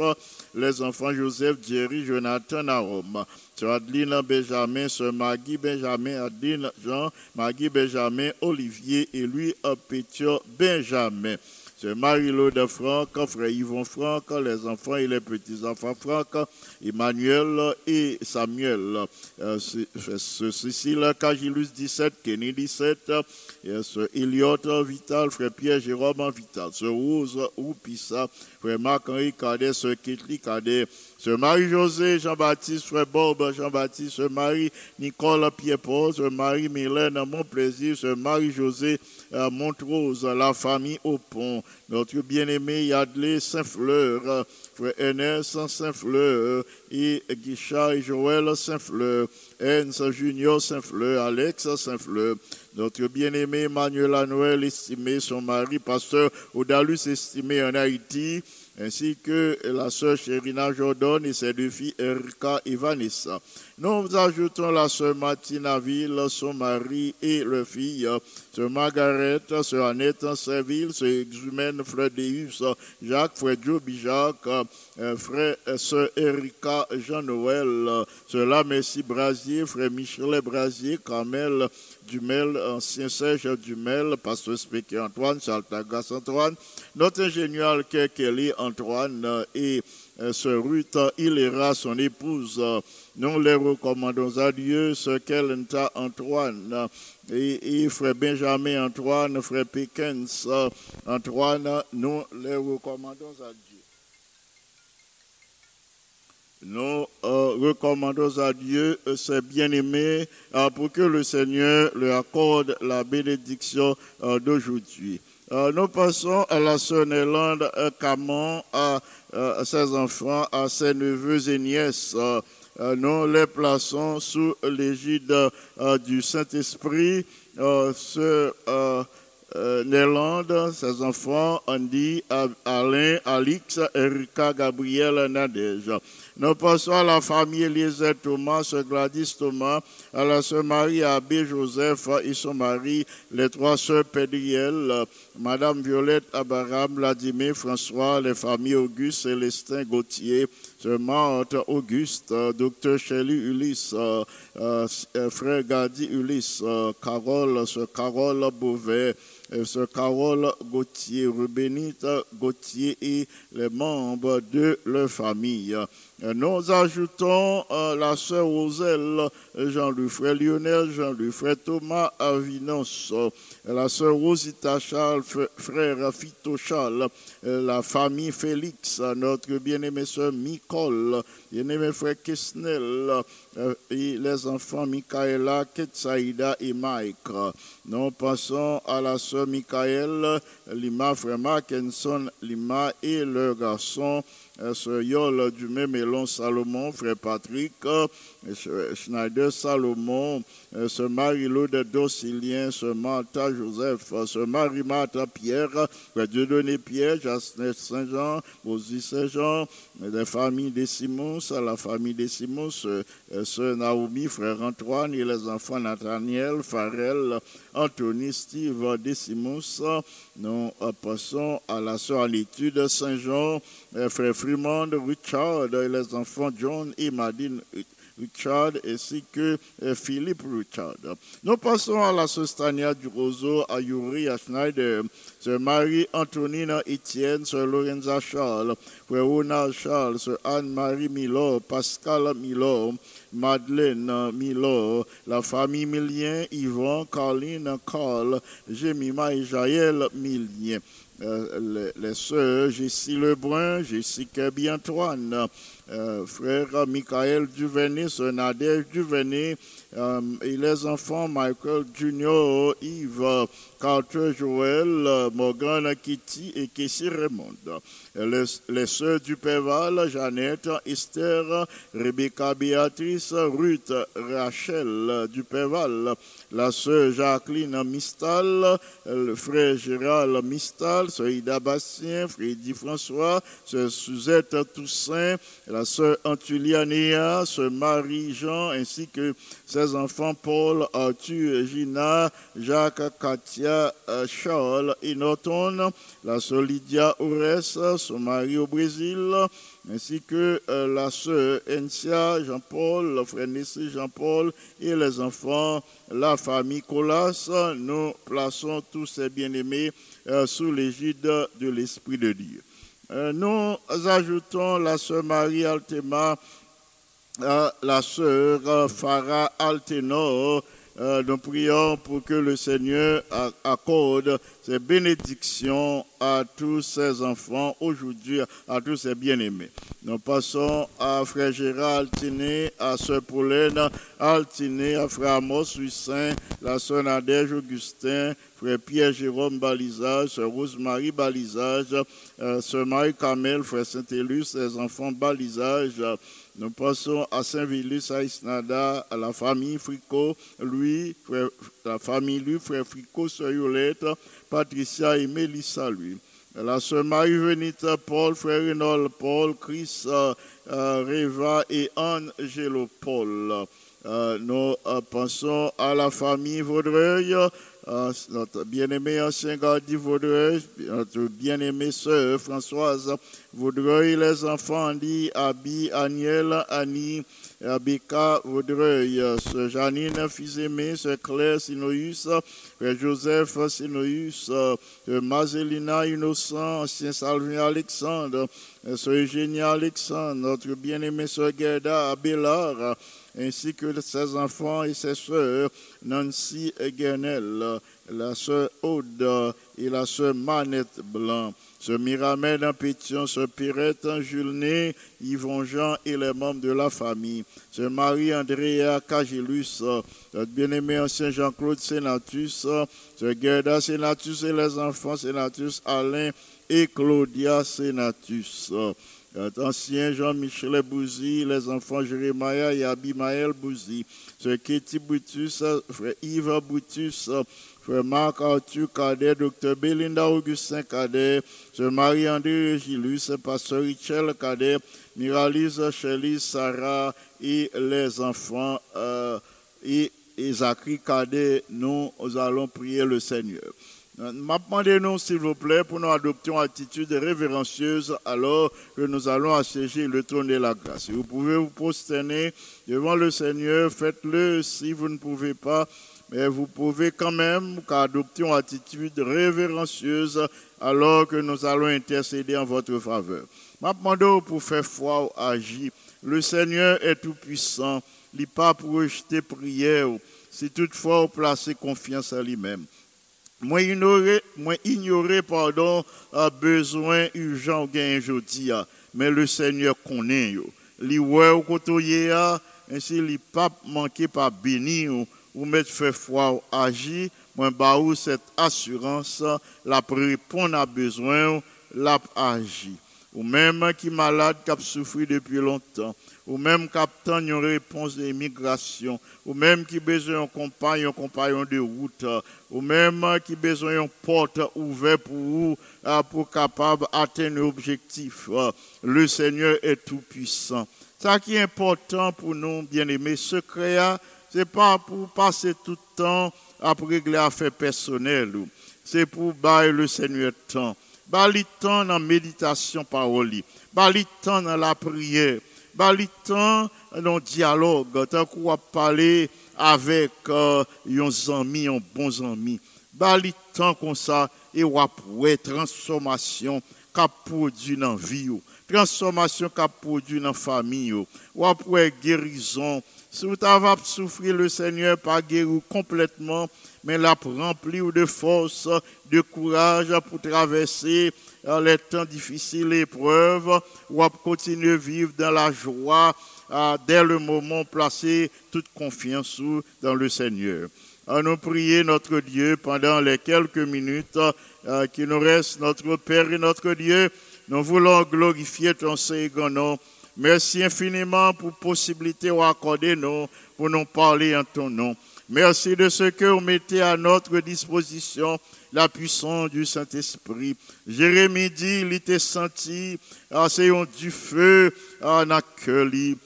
les enfants Joseph, Jerry, Jonathan Rome. Sœur Adeline Benjamin, Sœur Maggie Benjamin, Adeline Jean, Maggie Benjamin, Olivier et lui Pétion Benjamin. Sœur Marie-Laude Franck, frère Yvon Franck, les enfants et les petits-enfants Franck, Emmanuel et Samuel. Euh, c'est- c'est- c'est Cécile Cagilus 17, Kenny 17, et Sœur Eliot Vital, frère Pierre Jérôme Vital, Sœur Rose Oupissa, frère Marc-Henri Cadet, Sœur Ketli Cadet, Sœur Marie-José Jean-Baptiste, frère Bob Jean-Baptiste, Sœur Marie-Nicole Pierre-Paul, Sœur Marie-Mylène Mon Plaisir, Sœur Marie-José euh, Montrose, la famille au pont, notre bien-aimé Yadley Saint-Fleur, frère Ernest Saint-Fleur, et Guichard et Joël Saint-Fleur, Ernst Junior Saint-Fleur, Alex Saint-Fleur, notre bien-aimé Manuel Noël estimé, son mari, pasteur Odalus estimé en Haïti, ainsi que la sœur Chérina Jordan et ses deux filles Erika et Vanessa. Nous ajoutons la sœur Martina Ville, son mari et leur fille, sœur Margaret, sœur Annette Serville, sœur Exumène, frère Jacques, frère Joby Jacques, euh, frère, euh, sœur Erika Jean-Noël, euh, sœur Lamessie Brasier, frère Michelet Brasier, Carmel Dumel, ancien Serge Dumel, pasteur Spéquet Antoine, Charles Tagas Antoine, notre ingénieur Kelly Antoine et ce Ruth Hilera, son épouse. Nous les recommandons à Dieu, ce qu'elle Antoine, et, frère Benjamin Antoine, frère Pickens Antoine, nous les recommandons à Dieu. Nous euh, recommandons à Dieu ses bien-aimés euh, pour que le Seigneur leur accorde la bénédiction euh, d'aujourd'hui. Euh, nous passons à la sœur Nélande euh, Camon, à, euh, à ses enfants, à ses neveux et nièces. Nous les plaçons sous l'égide du Saint-Esprit. Euh, Nélande, ses enfants, Andy, Alain, Alix, Erika, Gabriel, Nadège. Nous passons à la famille Eliezer Thomas, Gladys Thomas, à la sœur Marie Abbé Joseph et son mari, les trois sœurs Pédriel, Madame Violette Abaram, Vladimir François, les familles Auguste, Célestin Gauthier, sœur Marthe Auguste, docteur Shelley Ulysse, euh, euh, frère Gadi Ulysse, euh, Carole, sœur Carole Beauvais, sœur Carole Gauthier, Rubénite Gauthier et les membres de leur famille. Nous ajoutons euh, la sœur Roselle, Jean-Louis Frère Lionel, Jean-Louis Frère Thomas Avinos, la sœur Rosita Charles, fr- frère Fito Charles, euh, la famille Félix, notre bien-aimée sœur Nicole, bien-aimé frère Kesnel, euh, et les enfants Michaela, Ketsaïda et Mike. Nous passons à la sœur Michael, Lima, frère Mackinson, Lima et leur garçon, euh, sœur Yol du même Salomon, frère Patrick, Schneider Salomon, euh, sœur Marie-Laude Docilien, sœur Martha Joseph, euh, sœur Marie-Martha Pierre, frère Dieudonné Pierre, Jasnet Saint-Jean, Mosis Saint-Jean, euh, les familles des Simons, la famille des Simons, euh, euh, sœur Naomi, frère Antoine et les enfants Nathaniel, Farel, Anthony, Steve Décimus. Nous euh, passons à la sœur en étude Saint-Jean, euh, frère Fremont, Richard et les enfants John et Madine Richard ainsi que euh, Philippe Richard. Nous passons à la sœur Stania du Roseau, à Yuri, à Schneider, sœur Marie-Antonine Etienne, sœur Lorenza Charles, frère Charles, sœur Anne-Marie Milor, Pascal Milor, Madeleine Milor, la famille Milien, Yvon, Carline, Carl, Jemima et Jaël Milien. Euh, les, les sœurs Jessie Lebrun, Jessie Kirby Antoine, euh, frère Michael Duvenet, sœur Nadège euh, et les enfants Michael Junior, Yves, Carter Joël, Morgan Kitty et Kessie Raymond. Les, les sœurs du Péval, Jeannette, Esther, Rebecca Béatrice, Ruth, Rachel euh, du Péval, la sœur Jacqueline Mistal, le frère Gérald Mistal, sœur Ida Bastien, Freddy François, sœur Suzette Toussaint, la sœur Antulianea, sœur Marie-Jean, ainsi que ses enfants Paul, Arthur, Gina, Jacques, Katia, Charles Norton, la sœur Lydia Ores, son mari au Brésil, ainsi que euh, la sœur Encia, Jean-Paul, le frère Nessé Jean-Paul et les enfants, la famille Colas. Nous plaçons tous ces bien-aimés euh, sous l'égide de l'Esprit de Dieu. Euh, nous ajoutons la sœur Marie Altema, la sœur Farah Altenor. Euh, nous prions pour que le Seigneur accorde ses bénédictions à tous ses enfants aujourd'hui, à tous ses bien-aimés. Nous passons à frère Gérard Altiné, à sœur Pauline Altiné, à frère Amos Hussin, la sœur Nadège Augustin, frère Pierre-Jérôme Balisage, sœur Rosemary Balisage, euh, sœur Marie-Camel, frère Saint-Élus, ses enfants Balisage. Nous passons à Saint-Villus, à Isnada, à la famille Fricot, lui, la famille lui, frère Fricot, sœur Yolette, Patricia et Mélissa, lui. La sœur Marie-Venite, Paul, frère Paul, Chris, euh, euh, Reva et Angelo Paul. Euh, nous pensons à la famille Vaudreuil, notre bien-aimé ancien Gardi Vaudreuil, notre bien-aimée sœur Françoise Vaudreuil, les enfants Andy, Abi, Aniel, Annie, Abika Vaudreuil, sœur Janine, fils aimé, sœur Claire Sinoïus, Joseph Sinoïus, Mazelina Innocent, ancien Salvin Alexandre, sœur Eugénie Alexandre, notre bien-aimé sœur Gerda Abélard, ainsi que ses enfants et ses sœurs, Nancy Guernel, la sœur Aude et la sœur Manette Blanc, ce Miramène en Pétion, ce Pirette en Julné, Yvon Jean et les membres de la famille, ce Marie-Andrea Cagilus, notre bien-aimé ancien Jean-Claude Sénatus, ce Gerda Sénatus et les enfants Sénatus Alain et Claudia Sénatus. Ancien Jean-Michel Bouzy, les enfants Jérémia et Abimaël Bouzy, ce Ketty Boutus, frère Yves Boutus, frère Marc Arthur Cadet, docteur Belinda Augustin Cadet, ce Marie-André Régilus, pasteur Richel Cadet, Miralise Chélis Sarah et les enfants euh, et, et Zachary Cadet, nous allons prier le Seigneur. M'appendez-nous, s'il vous plaît, pour nous adopter une attitude révérencieuse alors que nous allons assiéger le trône de la grâce. Vous pouvez vous prosterner devant le Seigneur, faites-le si vous ne pouvez pas, mais vous pouvez quand même adopter une attitude révérencieuse alors que nous allons intercéder en votre faveur. M'appendez pour faire foi ou agir. Le Seigneur est tout-puissant, il n'est pas pour rejeter prière, si toutefois vous placez confiance en lui-même. Moi ignorer, moi ignorer pardon, a besoin urgent gain aujourd'hui, mais le Seigneur connaît yo. Li ouais au côté ainsi li pas manquer pas bénir ou mettre fait foi ou agir, moi ba ou cette assurance la répondre à besoin la agir. Ou même qui malade qui a souffert depuis longtemps ou même qui attend une réponse d'immigration, ou même qui besoin d'un compagnon, un compagnon de route, ou même qui besoin d'une porte ouverte pour vous, pour capable atteindre l'objectif. Le Seigneur est tout puissant. Ça qui est important pour nous, bien-aimés, secret, c'est pas pour passer tout le temps à régler affaires personnelles. C'est pour bailler le Seigneur temps. Bailler temps dans la méditation parole. Bailler temps dans la prière. Bali temps dans dialogue. Tant qu'on parler avec euh, un ami un bon ami bali temps comme ça et après transformation qu'a produit dans vie transformation qu'a produit dans famille après guérison si vous avez souffrir le Seigneur pas guérir complètement mais la remplir de force de courage pour traverser dans les temps difficiles, épreuves, ou à continuer à vivre dans la joie dès le moment placé toute confiance dans le Seigneur. À nous prier notre Dieu pendant les quelques minutes qui nous restent, notre Père et notre Dieu. Nous voulons glorifier ton Seigneur. Merci infiniment pour la possibilité d'accorder nous pour nous parler en ton nom. Merci de ce que vous mettez à notre disposition la puissance du Saint-Esprit. Jérémie dit, il était senti, c'est du feu en accueilli.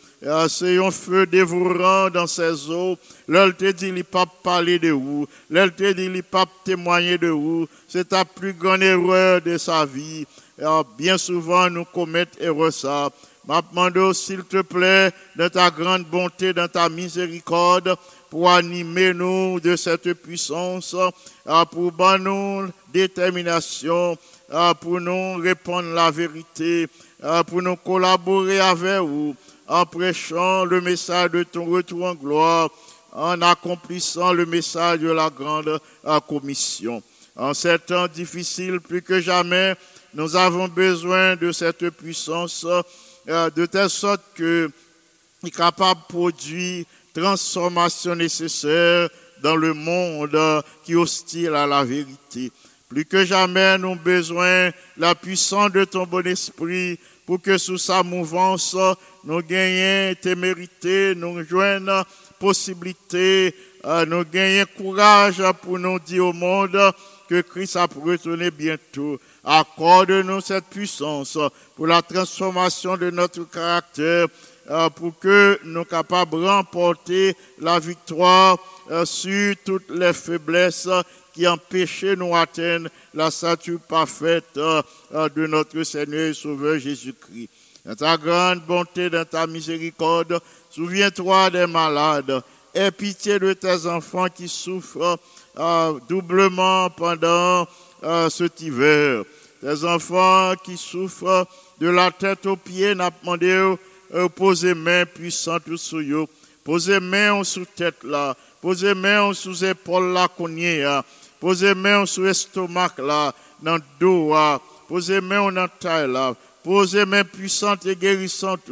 C'est un feu dévorant dans ses eaux. L'elle dit, il pas parler de vous. L'elle dit, il pas témoigner de vous. C'est ta plus grande erreur de sa vie. bien souvent, nous commettons erreur ça. M'appelle s'il te plaît, de ta grande bonté, dans ta miséricorde, pour animer nous de cette puissance, pour nous détermination, pour nous répondre la vérité, pour nous collaborer avec vous en prêchant le message de ton retour en gloire, en accomplissant le message de la grande commission. En ces temps difficiles, plus que jamais, nous avons besoin de cette puissance, de telle sorte que est capable de produire transformation nécessaire dans le monde qui est hostile à la vérité. Plus que jamais, nous avons besoin de la puissance de ton bon esprit pour que sous sa mouvance, nous gagnions témérité, nous joignons possibilité, euh, nous gagnions courage pour nous dire au monde que Christ a retourné bientôt. Accorde-nous cette puissance pour la transformation de notre caractère euh, pour que nous capables de la victoire euh, sur toutes les faiblesses qui empêchaient nous atteindre la statue parfaite euh, de notre Seigneur et Sauveur Jésus-Christ. Dans ta grande bonté, dans ta miséricorde, souviens-toi des malades. Aie pitié de tes enfants qui souffrent doublement pendant euh, cet hiver. Tes enfants qui souffrent de la tête aux pieds, n'a demandé euh, poser main puissante sur eux. Posez main sous tête là. Posez main sous épaule là qu'on y est. hein. Posez main sous estomac là, dans le dos là. Posez main dans taille là. Posez main puissante et guérissante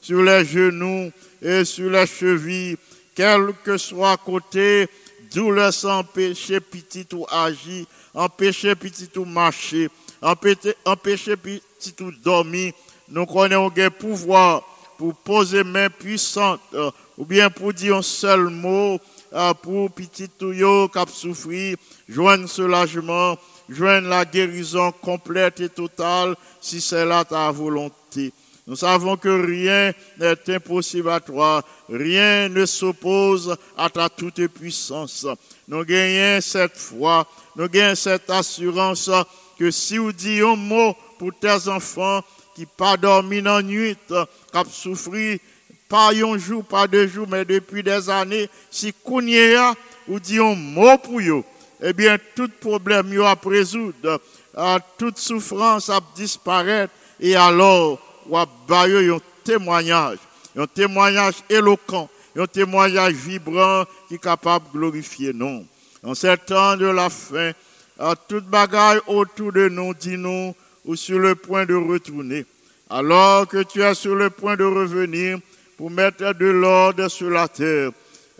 sur les genoux et sur les chevilles, quel que soit côté, douleur sans empêcher petit ou agir, empêcher petit ou marcher, empêcher, petit ou dormir. Nous connaissons le pouvoir pour poser main puissante euh, ou bien pour dire un seul mot euh, pour petit ou yo qui a souffri, joindre soulagement, joindre la guérison complète et totale si c'est là ta volonté. Nous savons que rien n'est impossible à toi, rien ne s'oppose à ta toute puissance. Nous gagnons cette foi, nous gagnons cette assurance que si vous dites un mot pour tes enfants qui pas dormi la nuit, qui souffri, pas un jour, pas deux jours, mais depuis des années, si Kounia ou un mot pour eux, eh bien, tout problème a résoudre, euh, toute souffrance a disparaître, et alors, ou a bailler un témoignage, un témoignage éloquent, un témoignage vibrant qui est capable de glorifier non. En ce temps de la fin, à toute bagaille autour de nous, dis-nous, ou sur le point de retourner. Alors que tu es sur le point de revenir pour mettre de l'ordre sur la terre,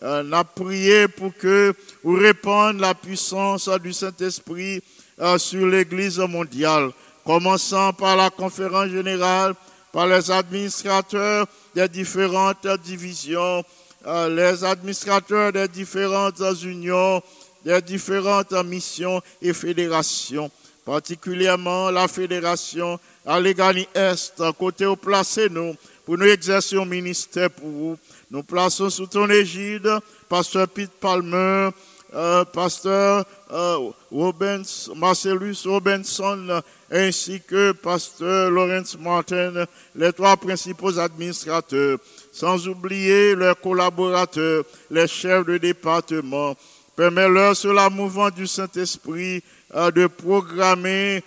on a prié pour que vous répandre la puissance du Saint-Esprit euh, sur l'Église mondiale, commençant par la conférence générale, par les administrateurs des différentes divisions, euh, les administrateurs des différentes unions, des différentes missions et fédérations, particulièrement la fédération Allegheny Est, côté où placez nous pour nous exercer un ministère pour vous. Nous plaçons sous ton égide Pasteur Pete Palmer, euh, Pasteur euh, Robens, Marcellus Robinson, ainsi que Pasteur Lawrence Martin, les trois principaux administrateurs, sans oublier leurs collaborateurs, les chefs de département. Permets-leur, sur la mouvement du Saint-Esprit, euh, de programmer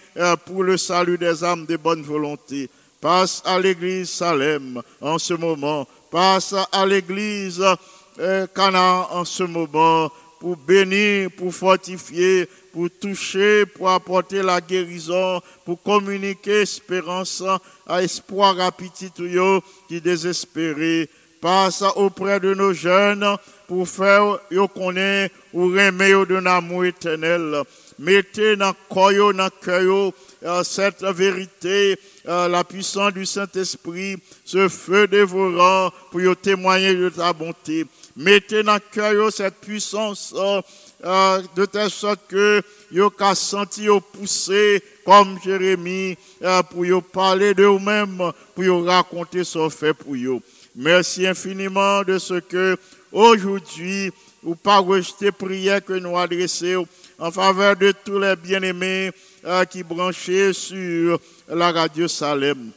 pour le salut des âmes de bonne volonté. Passe à l'église Salem en ce moment. Passe à l'église Cana en ce moment pour bénir, pour fortifier, pour toucher, pour apporter la guérison, pour communiquer espérance à espoir à petit qui désespéré. Passe auprès de nos jeunes pour faire yo ou remettre de amour éternel. Mettez dans le dans cœur euh, cette vérité, euh, la puissance du Saint-Esprit, ce feu dévorant pour témoigner de ta bonté. Mettez dans le cœur cette puissance euh, euh, de telle sorte que yo ka senti yo pousser comme Jérémie euh, pour yo parler de vous-même, pour yo raconter son fait pour yo. Merci infiniment de ce que aujourd'hui, ou pas rejeter prière que nous adressons en faveur de tous les bien-aimés qui branchés sur la radio Salem.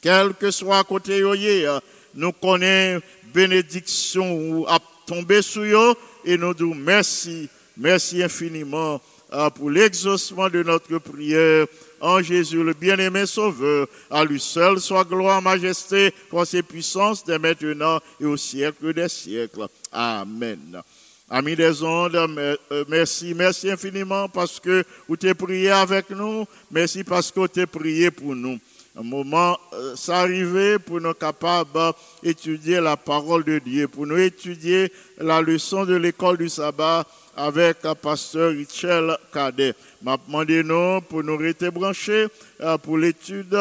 Quel que soit côté yo yé, euh, nous connaissons bénédiction à tomber sur eux et nous disons merci, merci infiniment euh, pour l'exaucement de notre prière en Jésus, le bien-aimé Sauveur. À lui seul soit gloire, majesté, force et puissance dès maintenant et au siècle des siècles. Amen. Amis des ondes, euh, merci, merci infiniment parce que vous t'es prié avec nous. Merci parce que vous t'es prié pour nous. Un moment euh, s'arriver pour nous capables d'étudier la parole de Dieu, pour nous étudier la leçon de l'école du sabbat avec le pasteur Richel Cadet. M'a demandé nous pour nous rester branchés euh, pour l'étude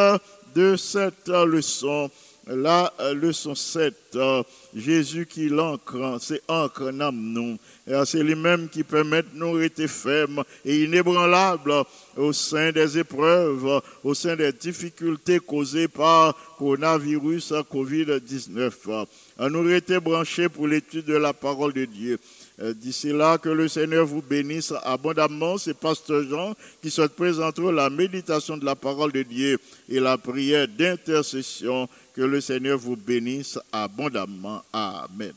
de cette euh, leçon. La euh, leçon 7, euh, Jésus qui l'ancre, c'est ancre nous. Et, euh, C'est lui-même qui permet de nous rester fermes et inébranlables au sein des épreuves, au sein des difficultés causées par coronavirus, Covid-19. À nous rester branchés pour l'étude de la parole de Dieu. Euh, D'ici là, que le Seigneur vous bénisse abondamment. C'est Pasteur Jean qui souhaite présenter la méditation de la parole de Dieu et la prière d'intercession. Que le Seigneur vous bénisse abondamment. Amen.